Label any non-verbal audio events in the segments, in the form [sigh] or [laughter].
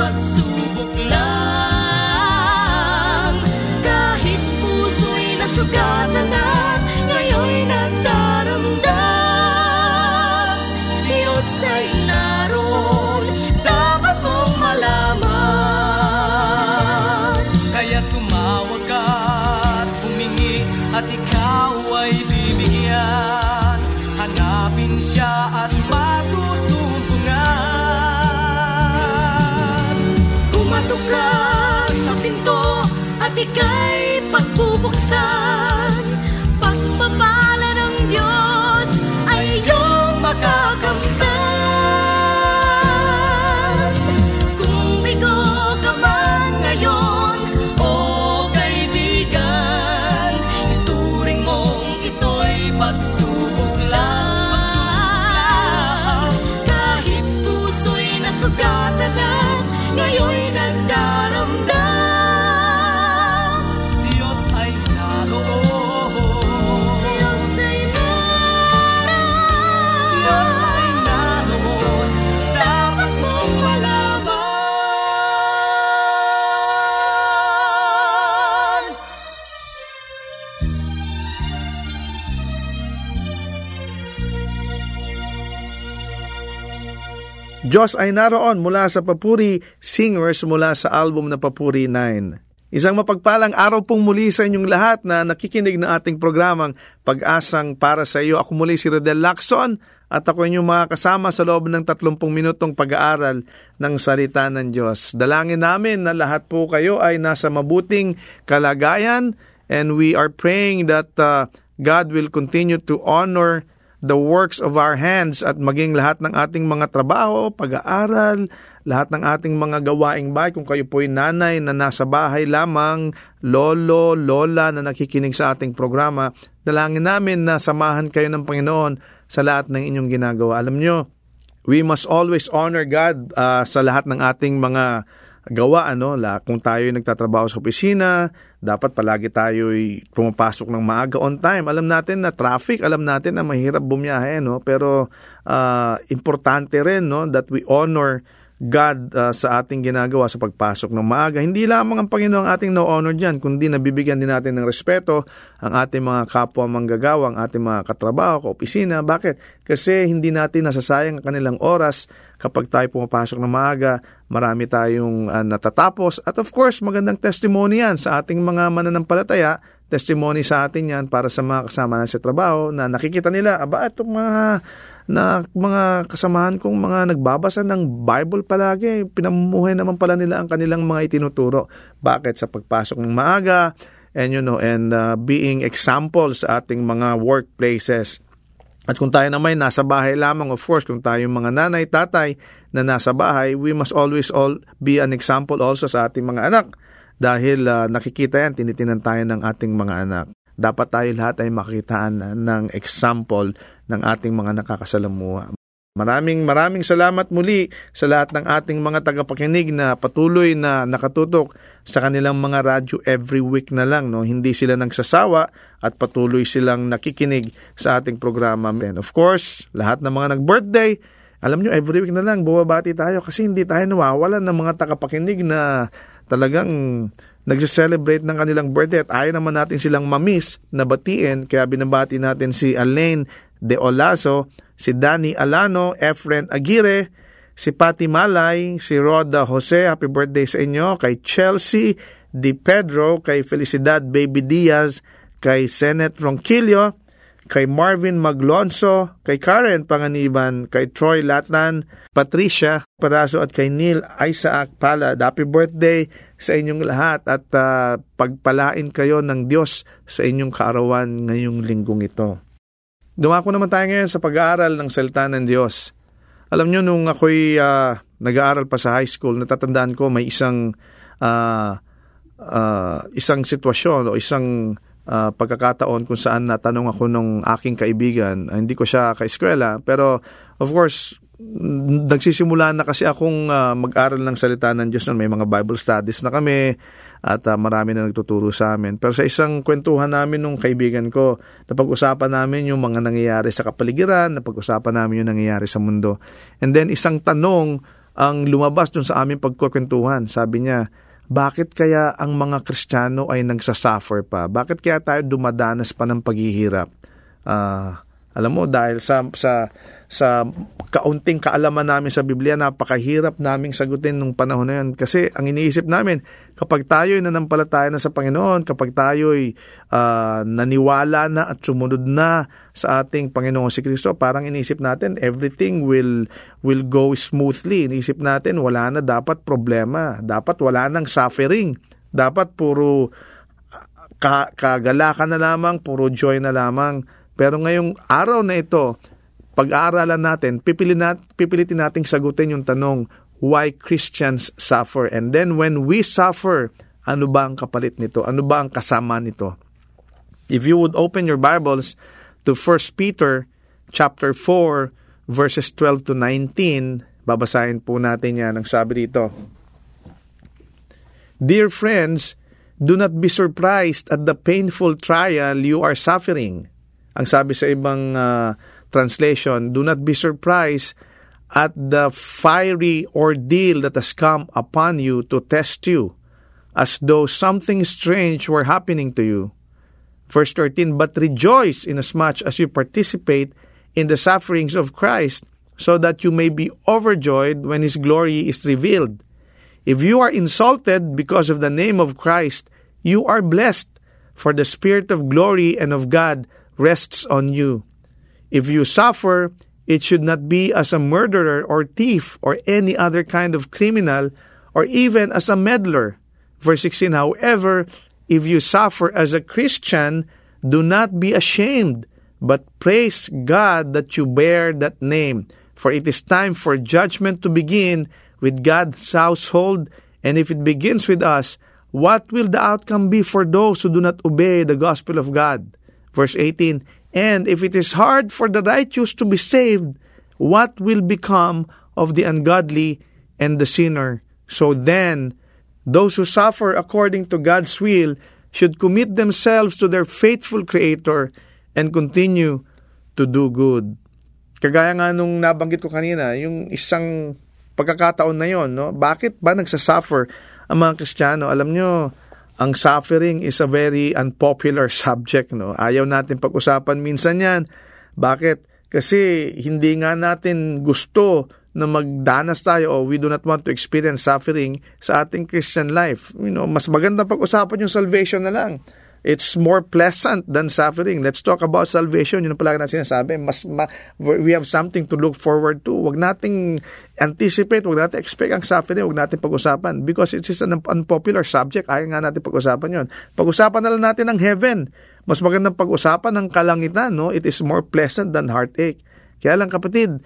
Ito'y pagsubok Diyos ay naroon mula sa Papuri Singers mula sa album na Papuri 9. Isang mapagpalang araw pong muli sa inyong lahat na nakikinig ng ating programang Pag-asang para sa iyo. Ako muli si Rodel Lacson at ako inyong mga kasama sa loob ng 30 minutong pag-aaral ng salita ng Diyos. Dalangin namin na lahat po kayo ay nasa mabuting kalagayan and we are praying that uh, God will continue to honor the works of our hands at maging lahat ng ating mga trabaho, pag-aaral, lahat ng ating mga gawaing bahay, kung kayo po'y nanay na nasa bahay lamang, lolo, lola na nakikinig sa ating programa, dalangin namin na samahan kayo ng Panginoon sa lahat ng inyong ginagawa. Alam nyo, we must always honor God uh, sa lahat ng ating mga gawa ano kung tayo ay nagtatrabaho sa opisina dapat palagi tayo ay pumapasok ng maaga on time. Alam natin na traffic alam natin na mahirap bumiyahe no? Pero uh, importante rin no that we honor God uh, sa ating ginagawa sa pagpasok ng maaga. Hindi lamang ang Panginoon ang ating no-honor dyan, kundi nabibigyan din natin ng respeto ang ating mga kapwa manggagawa, ang ating mga katrabaho, kaopisina. Bakit? Kasi hindi natin nasasayang ang kanilang oras kapag tayo pumapasok ng maaga, marami tayong uh, natatapos. At of course, magandang testimony yan sa ating mga mananampalataya testimony sa atin yan para sa mga kasama na sa trabaho na nakikita nila, aba, itong mga na mga kasamahan kong mga nagbabasa ng Bible palagi, pinamumuhay naman pala nila ang kanilang mga itinuturo. Bakit? Sa pagpasok ng maaga, and you know, and uh, being example sa ating mga workplaces. At kung tayo naman nasa bahay lamang, of course, kung tayo mga nanay, tatay na nasa bahay, we must always all be an example also sa ating mga anak. Dahil uh, nakikita yan, tinitinan tayo ng ating mga anak. Dapat tayo lahat ay makitaan ng example ng ating mga nakakasalamuha. Maraming maraming salamat muli sa lahat ng ating mga tagapakinig na patuloy na nakatutok sa kanilang mga radyo every week na lang. No? Hindi sila nagsasawa at patuloy silang nakikinig sa ating programa. And of course, lahat ng mga nag-birthday, alam nyo, every week na lang bumabati tayo kasi hindi tayo nawawalan ng mga tagapakinig na talagang nagse-celebrate ng kanilang birthday at ayaw naman natin silang mamiss na batiin. Kaya binabati natin si Alain De Olaso, si Danny Alano, Efren Aguirre, si Pati Malay, si Roda Jose, happy birthday sa inyo, kay Chelsea Di Pedro, kay Felicidad Baby Diaz, kay Senet Ronquillo, kay Marvin Maglonso, kay Karen Panganiban, kay Troy Latlan, Patricia Paraso at kay Neil Isaac Pala. Happy birthday sa inyong lahat at uh, pagpalain kayo ng Diyos sa inyong kaarawan ngayong linggong ito. Dumako naman tayo ngayon sa pag-aaral ng salita ng Diyos. Alam nyo, nung ako'y uh, nag-aaral pa sa high school, natatandaan ko may isang uh, uh, isang sitwasyon o isang uh, pagkakataon kung saan natanong ako nung aking kaibigan. Uh, hindi ko siya kaeskwela, pero of course, nagsisimula na kasi akong uh, mag-aral ng salita ng Diyos noon. May mga Bible studies na kami at uh, marami na nagtuturo sa amin. Pero sa isang kwentuhan namin nung kaibigan ko, napag-usapan namin yung mga nangyayari sa kapaligiran, napag-usapan namin yung nangyayari sa mundo. And then isang tanong ang lumabas dun sa aming pagkukwentuhan. Sabi niya, bakit kaya ang mga Kristiyano ay nagsasuffer pa? Bakit kaya tayo dumadanas pa ng paghihirap? Uh, alam mo, dahil sa, sa, sa kaunting kaalaman namin sa Biblia, napakahirap naming sagutin nung panahon na yun. Kasi ang iniisip namin, kapag tayo ay nanampalataya na sa Panginoon, kapag tayo ay uh, naniwala na at sumunod na sa ating Panginoon si Kristo, parang iniisip natin, everything will, will go smoothly. Iniisip natin, wala na dapat problema. Dapat wala nang suffering. Dapat puro ka, kagalakan na lamang, puro joy na lamang pero ngayong araw na ito, pag-aaralan natin, pipilitin, nat, pipilitin nating sagutin yung tanong, why Christians suffer? And then when we suffer, ano ba ang kapalit nito? Ano ba ang kasama nito? If you would open your Bibles to 1 Peter chapter 4 verses 12 to 19, babasahin po natin yan ang sabi dito. Dear friends, do not be surprised at the painful trial you are suffering ang sabi sa ibang uh, translation, do not be surprised at the fiery ordeal that has come upon you to test you, as though something strange were happening to you. Verse 13, But rejoice inasmuch as you participate in the sufferings of Christ, so that you may be overjoyed when his glory is revealed. If you are insulted because of the name of Christ, you are blessed, for the Spirit of glory and of God rests on you. If you suffer, it should not be as a murderer or thief or any other kind of criminal or even as a meddler. Verse 16, however, if you suffer as a Christian, do not be ashamed, but praise God that you bear that name. For it is time for judgment to begin with God's household, and if it begins with us, what will the outcome be for those who do not obey the gospel of God? Verse 18, And if it is hard for the righteous to be saved, what will become of the ungodly and the sinner? So then, those who suffer according to God's will should commit themselves to their faithful Creator and continue to do good. Kagaya nga nung nabanggit ko kanina, yung isang pagkakataon na yon, no? Bakit ba nagsasuffer ang mga Kristiyano? Alam nyo, ang suffering is a very unpopular [laughs] subject, no? Ayaw natin pag-usapan minsan yan. Bakit? Kasi hindi nga natin gusto na magdanas tayo o we do not want to experience suffering sa ating Christian life. You know, mas maganda pag-usapan yung salvation na lang. It's more pleasant than suffering. Let's talk about salvation. Yun ang palagi na sinasabi. Mas, ma, we have something to look forward to. Huwag nating anticipate, huwag natin expect ang suffering, huwag natin pag-usapan. Because it is an unpopular subject. Ayaw nga natin pag-usapan yon. Pag-usapan na lang natin ang heaven. Mas magandang pag-usapan ng kalangitan. No? It is more pleasant than heartache. Kaya lang kapatid,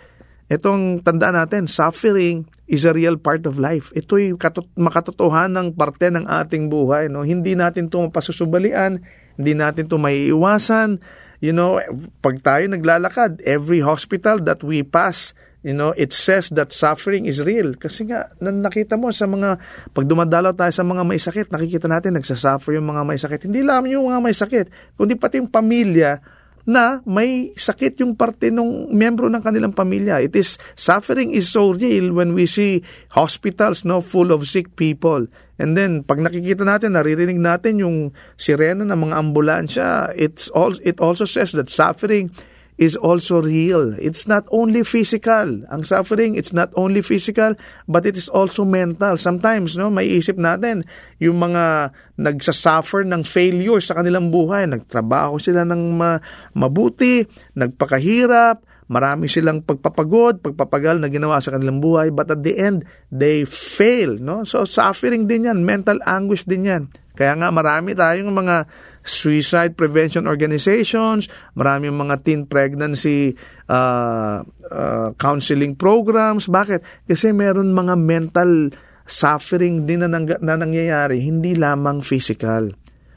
Itong tandaan natin, suffering is a real part of life. Ito'y katut- makatotohanang parte ng ating buhay. No? Hindi natin ito mapasusubalian, hindi natin ito maiiwasan. You know, pag tayo naglalakad, every hospital that we pass, you know, it says that suffering is real. Kasi nga, nakita mo sa mga, pag dumadalaw tayo sa mga may sakit, nakikita natin nagsasuffer yung mga may sakit. Hindi lang yung mga may sakit, kundi pati yung pamilya, na may sakit yung parte ng miyembro ng kanilang pamilya. It is suffering is so real when we see hospitals no full of sick people. And then pag nakikita natin, naririnig natin yung sirena ng mga ambulansya, it's all it also says that suffering is also real. It's not only physical. Ang suffering, it's not only physical, but it is also mental. Sometimes, no, may isip natin, yung mga nagsasuffer ng failure sa kanilang buhay, nagtrabaho sila ng ma- mabuti, nagpakahirap, marami silang pagpapagod, pagpapagal na ginawa sa kanilang buhay, but at the end, they fail. No? So, suffering din yan, mental anguish din yan. Kaya nga marami tayong mga suicide prevention organizations, marami mga teen pregnancy uh, uh, counseling programs. Bakit? Kasi meron mga mental suffering din na, nang, na nangyayari, hindi lamang physical.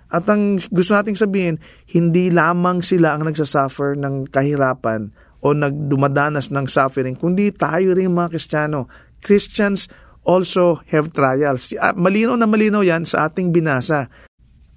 At ang gusto nating sabihin, hindi lamang sila ang nagsasuffer ng kahirapan o nagdumadanas ng suffering, kundi tayo rin mga Kristiyano. Christians also have trials. Ah, malino na malino yan sa ating binasa.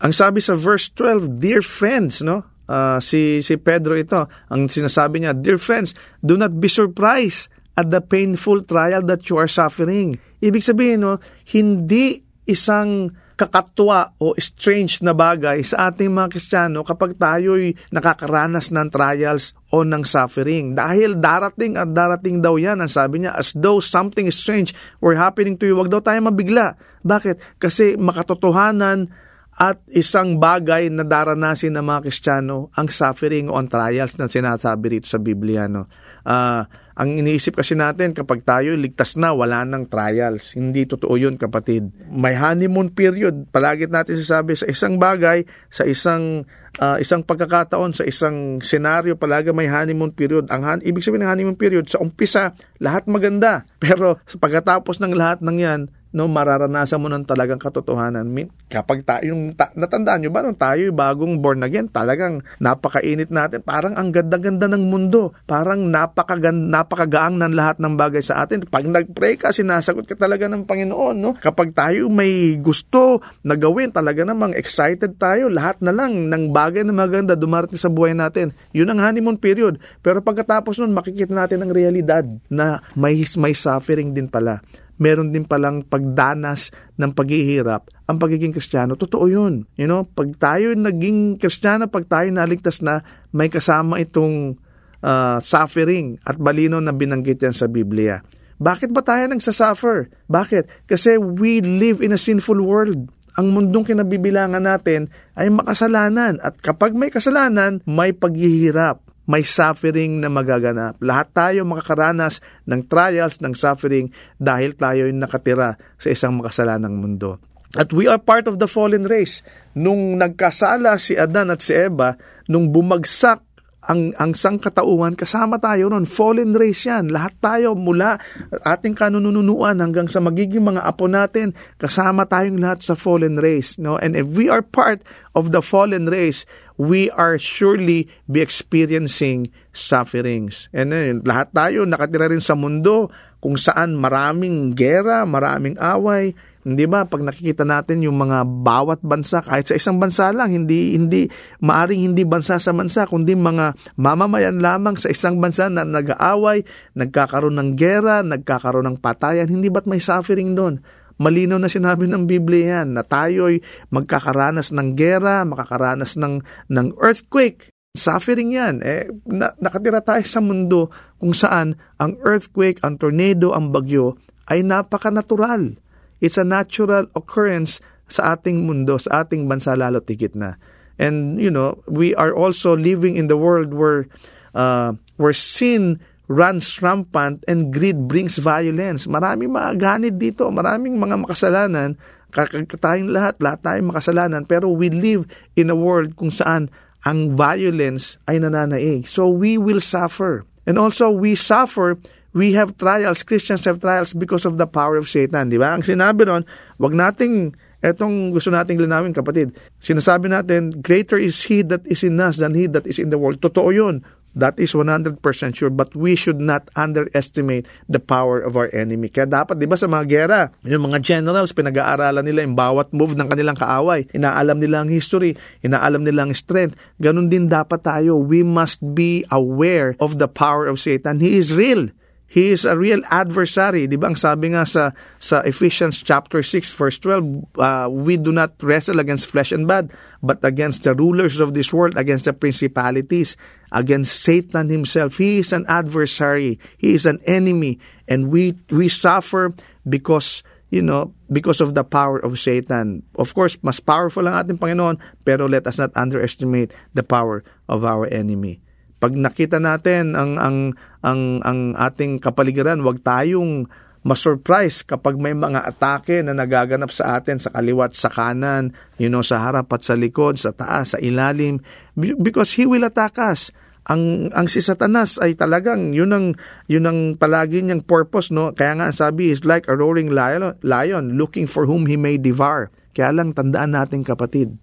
Ang sabi sa verse 12, Dear friends, no? Uh, si, si Pedro ito, ang sinasabi niya, Dear friends, do not be surprised at the painful trial that you are suffering. Ibig sabihin, no, hindi isang kakatwa o strange na bagay sa ating mga Kristiyano kapag tayo'y nakakaranas ng trials o ng suffering. Dahil darating at darating daw yan, ang sabi niya, as though something strange were happening to you, wag daw tayo mabigla. Bakit? Kasi makatotohanan at isang bagay na daranasin ng mga Kristiyano ang suffering o ang trials na sinasabi rito sa Biblia. No? Uh, ang iniisip kasi natin kapag tayo ligtas na, wala nang trials. Hindi totoo yun kapatid. May honeymoon period. Palagi natin sasabi sa isang bagay, sa isang uh, isang pagkakataon, sa isang senaryo, palagi may honeymoon period. Ang han- ibig sabihin ng honeymoon period, sa umpisa, lahat maganda. [laughs] Pero sa pagkatapos ng lahat ng yan, no, mararanasan mo ng talagang katotohanan. Kapag tayo, yung, ta, natandaan nyo ba, nung tayo bagong born again, talagang napakainit natin. Parang ang ganda-ganda ng mundo. Parang napakagan, napakagaang ng lahat ng bagay sa atin. Pag nag-pray ka, sinasagot ka talaga ng Panginoon. No? Kapag tayo may gusto na gawin, talaga namang excited tayo. Lahat na lang ng bagay na maganda dumarating sa buhay natin. Yun ang honeymoon period. Pero pagkatapos nun, makikita natin ang realidad na may, may suffering din pala meron din palang pagdanas ng paghihirap ang pagiging kristyano. Totoo yun. You know, pag tayo naging kristyano, pag tayo naligtas na, may kasama itong uh, suffering at balino na binanggit yan sa Biblia. Bakit ba tayo nagsasuffer? Bakit? Kasi we live in a sinful world. Ang mundong kinabibilangan natin ay makasalanan. At kapag may kasalanan, may paghihirap may suffering na magaganap. Lahat tayo makakaranas ng trials, ng suffering dahil tayo ay nakatira sa isang makasalanang mundo. At we are part of the fallen race. Nung nagkasala si Adan at si Eva, nung bumagsak ang ang sangkatauhan kasama tayo ron fallen race yan lahat tayo mula ating kanununuan hanggang sa magiging mga apo natin kasama tayong lahat sa fallen race no and if we are part of the fallen race we are surely be experiencing sufferings. And then, lahat tayo nakatira rin sa mundo kung saan maraming gera, maraming away, hindi ba? Pag nakikita natin yung mga bawat bansa, kahit sa isang bansa lang, hindi, hindi, maaring hindi bansa sa bansa, kundi mga mamamayan lamang sa isang bansa na nag-aaway, nagkakaroon ng gera, nagkakaroon ng patayan, hindi ba't may suffering doon? Malinaw na sinabi ng Biblia yan na tayo'y magkakaranas ng gera, makakaranas ng, ng earthquake. Suffering yan. Eh, na, nakatira tayo sa mundo kung saan ang earthquake, ang tornado, ang bagyo ay napaka-natural It's a natural occurrence sa ating mundo, sa ating bansa lalo tigit na. And, you know, we are also living in the world where, uh, where sin runs rampant and greed brings violence. Maraming mga ganit dito, maraming mga makasalanan, tayong lahat, lahat tayong makasalanan, pero we live in a world kung saan ang violence ay nananaig. So we will suffer. And also, we suffer we have trials, Christians have trials because of the power of Satan, di ba? Ang sinabi ron, wag nating, etong gusto nating linawin kapatid, sinasabi natin, greater is He that is in us than He that is in the world. Totoo yun. That is 100% sure, but we should not underestimate the power of our enemy. Kaya dapat, di ba sa mga gera, yung mga generals, pinag-aaralan nila yung bawat move ng kanilang kaaway. Inaalam nila ang history, inaalam nila ang strength. Ganon din dapat tayo. We must be aware of the power of Satan. He is real. He is a real adversary. Di ba ang sabi nga sa, sa Ephesians chapter 6 verse 12, uh, we do not wrestle against flesh and blood, but against the rulers of this world, against the principalities, against Satan himself. He is an adversary. He is an enemy. And we, we suffer because you know, because of the power of Satan. Of course, mas powerful ang ating Panginoon, pero let us not underestimate the power of our enemy. Pag nakita natin ang ang ang ang ating kapaligiran, wag tayong ma-surprise kapag may mga atake na nagaganap sa atin sa kaliwat, sa kanan, you know, sa harap at sa likod, sa taas, sa ilalim because he will attack us. Ang ang si Satanas ay talagang yun ang yun ang palagi niyang purpose no. Kaya nga sabi is like a roaring lion, looking for whom he may devour. Kaya lang tandaan natin kapatid,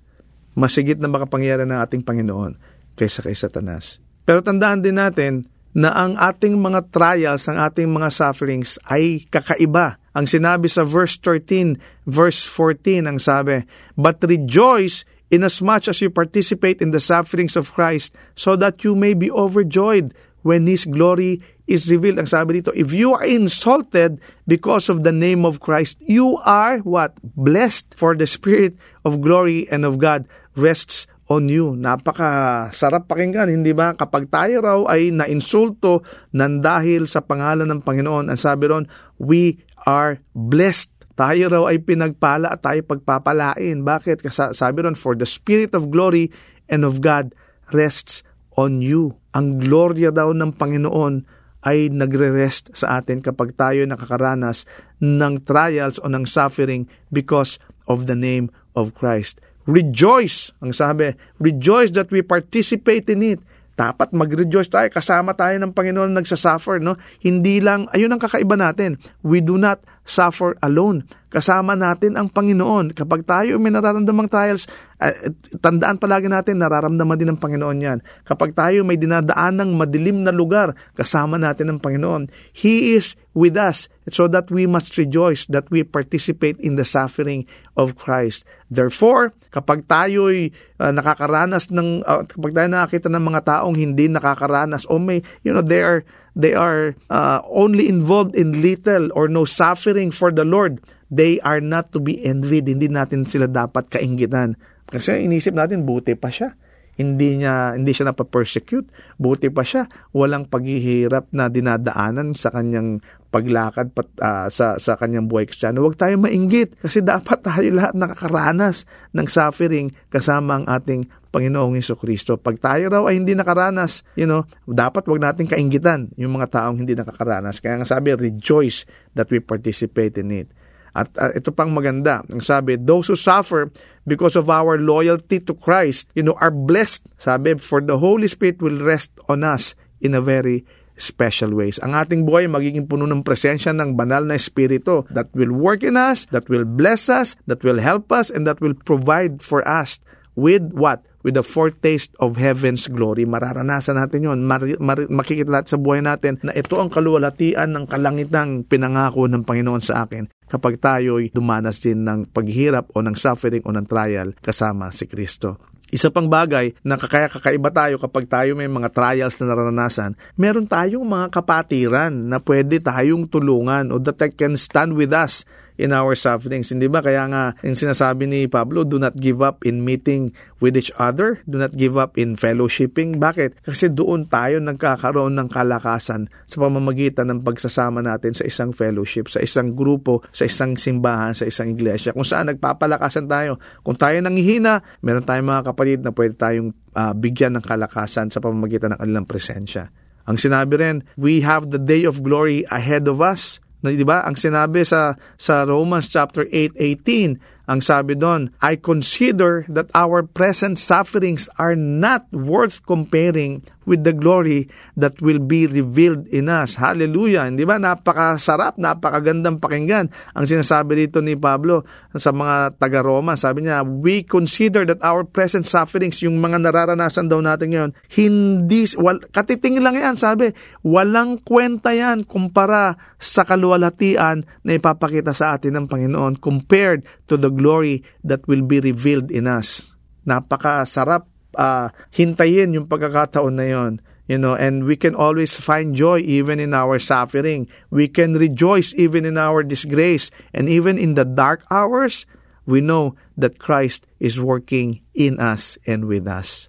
masigit na makapangyarihan ng ating Panginoon kaysa kay Satanas. Pero tandaan din natin na ang ating mga trials, ang ating mga sufferings ay kakaiba. Ang sinabi sa verse 13, verse 14, ang sabi, But rejoice inasmuch as you participate in the sufferings of Christ, so that you may be overjoyed when His glory is revealed. Ang sabi dito, if you are insulted because of the name of Christ, you are what? Blessed for the Spirit of glory and of God rests on you. Napaka sarap pakinggan, hindi ba? Kapag tayo raw ay nainsulto nang dahil sa pangalan ng Panginoon, ang sabi ron, we are blessed. Tayo raw ay pinagpala at tayo pagpapalain. Bakit? Kasi sabi ron, for the Spirit of glory and of God rests on you. Ang gloria daw ng Panginoon ay nagre-rest sa atin kapag tayo nakakaranas ng trials o ng suffering because of the name of Christ. Rejoice, ang sabi, rejoice that we participate in it. Dapat mag-rejoice tayo, kasama tayo ng Panginoon nagsasuffer, no? Hindi lang, ayun ang kakaiba natin. We do not suffer alone. Kasama natin ang Panginoon. Kapag tayo may nararamdamang trials, uh, tandaan palagi natin, nararamdaman din ng Panginoon yan. Kapag tayo may dinadaan ng madilim na lugar, kasama natin ang Panginoon. He is with us so that we must rejoice that we participate in the suffering of Christ. Therefore, kapag tayo'y uh, nakakaranas ng, uh, kapag tayo nakakita ng mga taong hindi nakakaranas o may, you know, they are they are uh, only involved in little or no suffering for the Lord, they are not to be envied. Hindi natin sila dapat kaingitan. Kasi inisip natin, buti pa siya. Hindi niya hindi siya napapersecute. Buti pa siya, walang paghihirap na dinadaanan sa kanyang paglakad pat, uh, sa sa kanyang buhay kristyano. Huwag tayo mainggit kasi dapat tayo lahat nakakaranas ng suffering kasama ang ating Panginoong Heso Kristo. Pag tayo raw ay hindi nakaranas, you know, dapat wag natin kaingitan yung mga taong hindi nakakaranas. Kaya nga sabi, rejoice that we participate in it. At uh, ito pang maganda, ang sabi, those who suffer because of our loyalty to Christ, you know, are blessed. Sabi, for the Holy Spirit will rest on us in a very special ways. Ang ating buhay magiging puno ng presensya ng banal na espiritu that will work in us, that will bless us, that will help us, and that will provide for us with what? With the foretaste of heaven's glory. Mararanasan natin yon. Mar- mar- makikita natin sa buhay natin na ito ang kaluwalhatian ng kalangitang pinangako ng Panginoon sa akin kapag tayo'y dumanas din ng paghihirap o ng suffering o ng trial kasama si Kristo. Isa pang bagay na kaya kakaiba tayo kapag tayo may mga trials na naranasan, meron tayong mga kapatiran na pwede tayong tulungan o that can stand with us in our sufferings. Hindi ba? Kaya nga, yung sinasabi ni Pablo, do not give up in meeting with each other. Do not give up in fellowshipping. Bakit? Kasi doon tayo nagkakaroon ng kalakasan sa pamamagitan ng pagsasama natin sa isang fellowship, sa isang grupo, sa isang simbahan, sa isang iglesia. Kung saan nagpapalakasan tayo. Kung tayo nanghihina, meron tayong mga kapatid na pwede tayong uh, bigyan ng kalakasan sa pamamagitan ng kanilang presensya. Ang sinabi rin, we have the day of glory ahead of us di ba? Ang sinabi sa sa Romans chapter 8:18, ang sabi doon, I consider that our present sufferings are not worth comparing with the glory that will be revealed in us. Hallelujah. Hindi ba? Napakasarap, napakagandang pakinggan. Ang sinasabi dito ni Pablo sa mga taga-Roma, sabi niya, we consider that our present sufferings, yung mga nararanasan daw natin ngayon, hindi, wal, katiting lang yan, sabi, walang kwenta yan kumpara sa kaluwalhatian na ipapakita sa atin ng Panginoon compared to the glory that will be revealed in us. Napakasarap uh, hintayin yung pagkakataon na yon. You know, and we can always find joy even in our suffering. We can rejoice even in our disgrace. And even in the dark hours, we know that Christ is working in us and with us.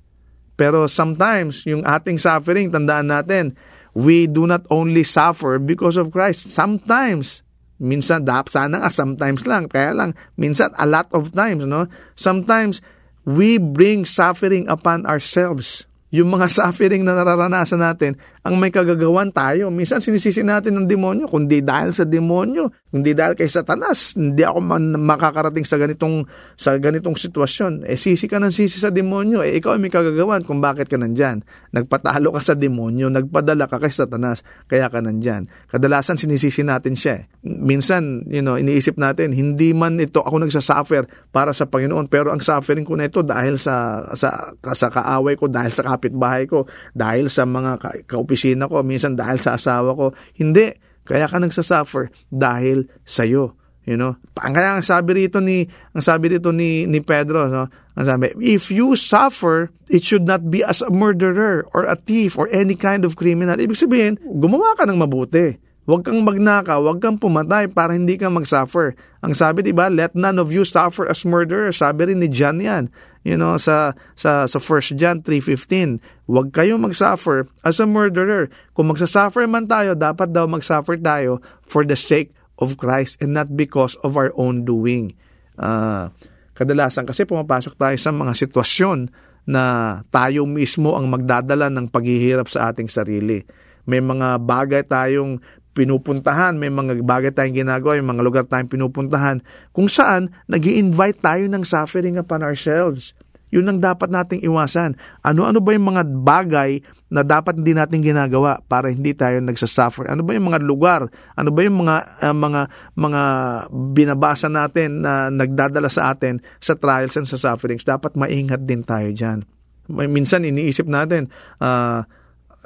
Pero sometimes, yung ating suffering, tandaan natin, we do not only suffer because of Christ. Sometimes, Minsan, dap, sana nga, sometimes lang. Kaya lang, minsan, a lot of times, no? Sometimes, we bring suffering upon ourselves. Yung mga [laughs] suffering na nararanasan natin, ang may kagagawan tayo. Minsan sinisisi natin ng demonyo, kundi dahil sa demonyo, hindi dahil kay Satanas, hindi ako man makakarating sa ganitong sa ganitong sitwasyon. Eh sisi ka ng sisi sa demonyo, eh ikaw ay may kagagawan kung bakit ka nandyan. Nagpatalo ka sa demonyo, nagpadala ka kay Satanas, kaya ka nandyan. Kadalasan sinisisi natin siya. Eh. Minsan, you know, iniisip natin, hindi man ito ako nagsasuffer para sa Panginoon, pero ang suffering ko na ito dahil sa sa, sa kaaway ko, dahil sa kapitbahay ko, dahil sa mga ka, kaopisina ko, minsan dahil sa asawa ko. Hindi kaya ka nagsasuffer dahil sa iyo. You know? Kaya ang sabi rito ni ang sabi rito ni ni Pedro, no? Ang sabi, if you suffer, it should not be as a murderer or a thief or any kind of criminal. Ibig sabihin, gumawa ka ng mabuti. Huwag kang magnaka, huwag kang pumatay para hindi ka mag-suffer. Ang sabi, di ba, let none of you suffer as murderers. Sabi rin ni John yan. You know, sa, sa, sa 1 John 3.15, huwag kayo mag-suffer as a murderer. Kung magsasuffer man tayo, dapat daw mag-suffer tayo for the sake of Christ and not because of our own doing. Uh, kadalasan kasi pumapasok tayo sa mga sitwasyon na tayo mismo ang magdadala ng paghihirap sa ating sarili. May mga bagay tayong pinupuntahan, may mga bagay tayong ginagawa, may mga lugar tayong pinupuntahan, kung saan nag invite tayo ng suffering upon ourselves. Yun ang dapat nating iwasan. Ano-ano ba yung mga bagay na dapat hindi natin ginagawa para hindi tayo nagsasuffer? Ano ba yung mga lugar? Ano ba yung mga uh, mga mga binabasa natin na nagdadala sa atin sa trials and sa sufferings? Dapat maingat din tayo diyan. Minsan iniisip natin, uh,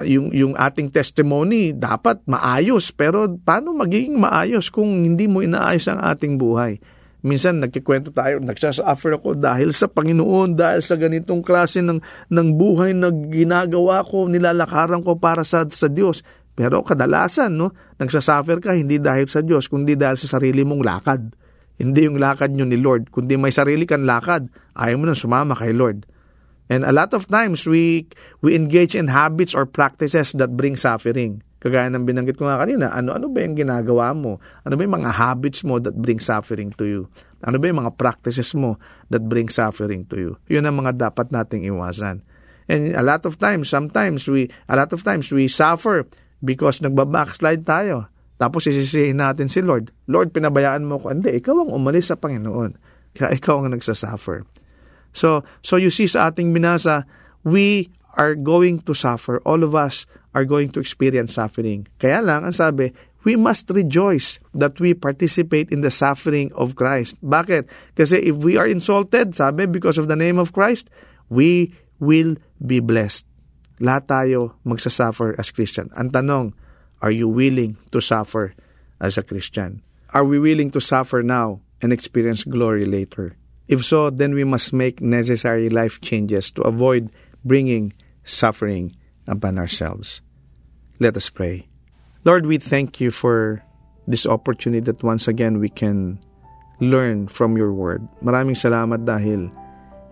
yung yung ating testimony dapat maayos. Pero paano magiging maayos kung hindi mo inaayos ang ating buhay? Minsan nagkikwento tayo nagsasuffer ako dahil sa Panginoon dahil sa ganitong klase ng ng buhay na ginagawa ko nilalakaran ko para sa sa Diyos. Pero kadalasan no nagsasuffer ka hindi dahil sa Diyos kundi dahil sa sarili mong lakad. Hindi yung lakad nyo ni Lord kundi may sarili kang lakad. Ayaw mo nang sumama kay Lord And a lot of times, we, we engage in habits or practices that bring suffering. Kagaya ng binanggit ko nga kanina, ano-ano ba yung ginagawa mo? Ano ba yung mga habits mo that bring suffering to you? Ano ba yung mga practices mo that bring suffering to you? Yun ang mga dapat nating iwasan. And a lot of times, sometimes we, a lot of times we suffer because nagbabackslide tayo. Tapos isisihin natin si Lord. Lord, pinabayaan mo ko. Hindi, ikaw ang umalis sa Panginoon. Kaya ikaw ang nagsasuffer. So, so you see sa ating binasa, we are going to suffer. All of us are going to experience suffering. Kaya lang, ang sabi, we must rejoice that we participate in the suffering of Christ. Bakit? Kasi if we are insulted, sabi, because of the name of Christ, we will be blessed. Lahat tayo magsasuffer as Christian. Ang tanong, are you willing to suffer as a Christian? Are we willing to suffer now and experience glory later? If so, then we must make necessary life changes to avoid bringing suffering upon ourselves. Let us pray. Lord, we thank you for this opportunity that once again we can learn from your word. Maraming salamat dahil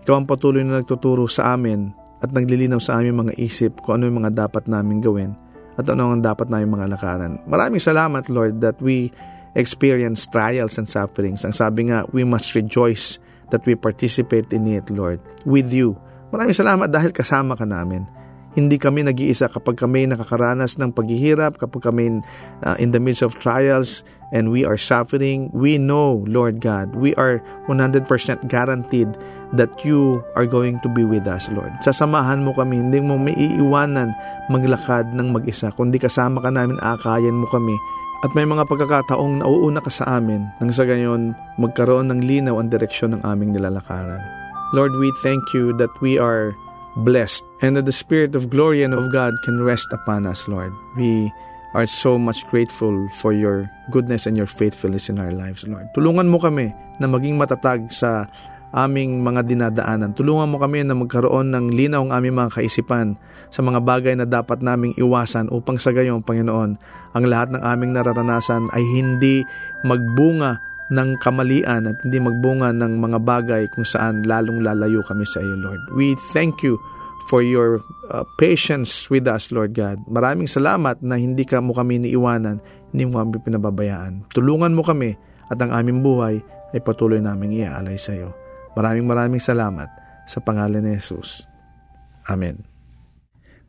ikaw ang patuloy na nagtuturo sa amin at naglilinaw sa aming mga isip kung ano yung mga dapat namin gawin at ano ang dapat namin mga lakaran. Maraming salamat, Lord, that we experience trials and sufferings. Ang sabi nga, we must rejoice that we participate in it, Lord, with you. Maraming salamat dahil kasama ka namin. Hindi kami nag-iisa kapag kami nakakaranas ng paghihirap, kapag kami uh, in the midst of trials and we are suffering. We know, Lord God, we are 100% guaranteed that you are going to be with us, Lord. Sasamahan mo kami, hindi mo may iiwanan maglakad ng mag-isa, kundi kasama ka namin, akayan mo kami at may mga pagkakataong nauuna ka sa amin nang sa gayon magkaroon ng linaw ang direksyon ng aming nilalakaran. Lord, we thank you that we are blessed and that the Spirit of glory and of God can rest upon us, Lord. We are so much grateful for your goodness and your faithfulness in our lives, Lord. Tulungan mo kami na maging matatag sa aming mga dinadaanan. Tulungan mo kami na magkaroon ng linaw ang aming mga kaisipan sa mga bagay na dapat naming iwasan upang sa gayon, Panginoon, ang lahat ng aming nararanasan ay hindi magbunga ng kamalian at hindi magbunga ng mga bagay kung saan lalong lalayo kami sa iyo, Lord. We thank you for your uh, patience with us, Lord God. Maraming salamat na hindi ka mo kami niiwanan, hindi mo kami pinababayaan. Tulungan mo kami at ang aming buhay ay patuloy naming iaalay sa iyo. Maraming maraming salamat sa pangalan ni Jesus. Amen.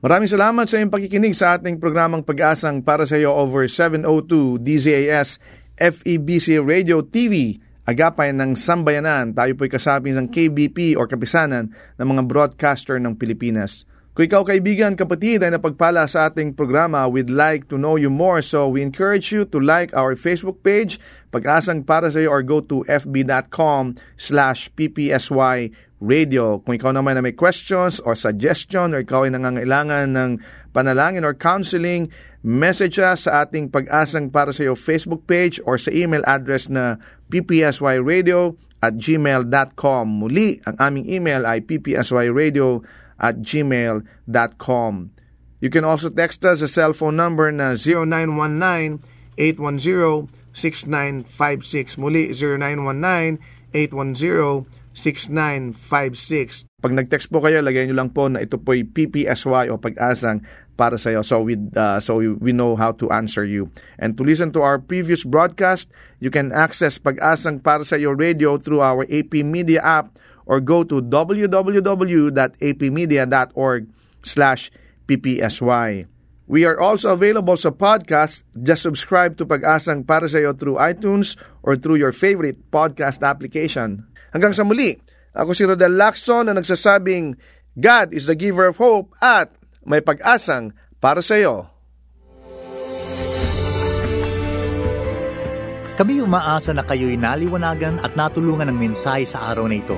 Maraming salamat sa iyong pakikinig sa ating programang pag-asang para sa iyo over 702 DZAS FEBC Radio TV, agapay ng sambayanan. Tayo po'y kasabi ng KBP or kapisanan ng mga broadcaster ng Pilipinas. Kung ikaw kaibigan, kapatid ay napagpala sa ating programa, we'd like to know you more. So we encourage you to like our Facebook page, Pag-asang para sa iyo, or go to fb.com slash ppsy radio. Kung ikaw naman na may questions or suggestion or ikaw ay nangangailangan ng panalangin or counseling, message us sa ating pag-asang para sa iyo Facebook page or sa email address na ppsyradio at gmail.com. Muli, ang aming email ay ppsyradio at gmail.com. You can also text us sa cellphone number na 0919-810-6956. Muli, 0919-810-6956. Pag nag-text po kayo, lagay nyo lang po na ito po'y PPSY o pag-asang para sa iyo. So we uh, so we know how to answer you. And to listen to our previous broadcast, you can access Pag-asang para sa iyo radio through our AP Media app or go to www.apmedia.org slash ppsy. We are also available sa podcast. Just subscribe to Pag-asang para sa iyo through iTunes or through your favorite podcast application. Hanggang sa muli, ako si Rodel Lacson na nagsasabing God is the giver of hope at may pag-asang para sa iyo. Kami umaasa na kayo'y naliwanagan at natulungan ng mensahe sa araw na ito.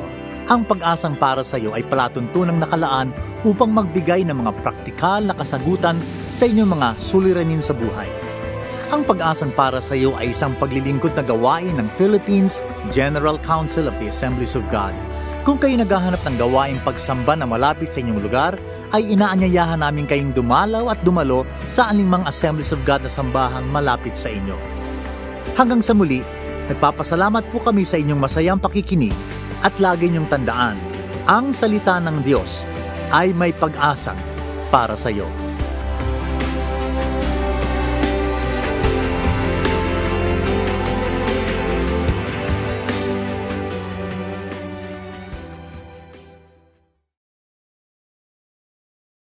Ang pag-asang para sa iyo ay palatuntunang nakalaan upang magbigay ng mga praktikal na kasagutan sa inyong mga suliranin sa buhay. Ang pag-asang para sa iyo ay isang paglilingkod na gawain ng Philippines General Council of the Assemblies of God. Kung kayo naghahanap ng gawaing pagsamba na malapit sa inyong lugar, ay inaanyayahan namin kayong dumalaw at dumalo sa aningmang Assemblies of God na sambahang malapit sa inyo. Hanggang sa muli, nagpapasalamat po kami sa inyong masayang pakikinig at lagi niyong tandaan, ang salita ng Diyos ay may pag-asang para sa iyo.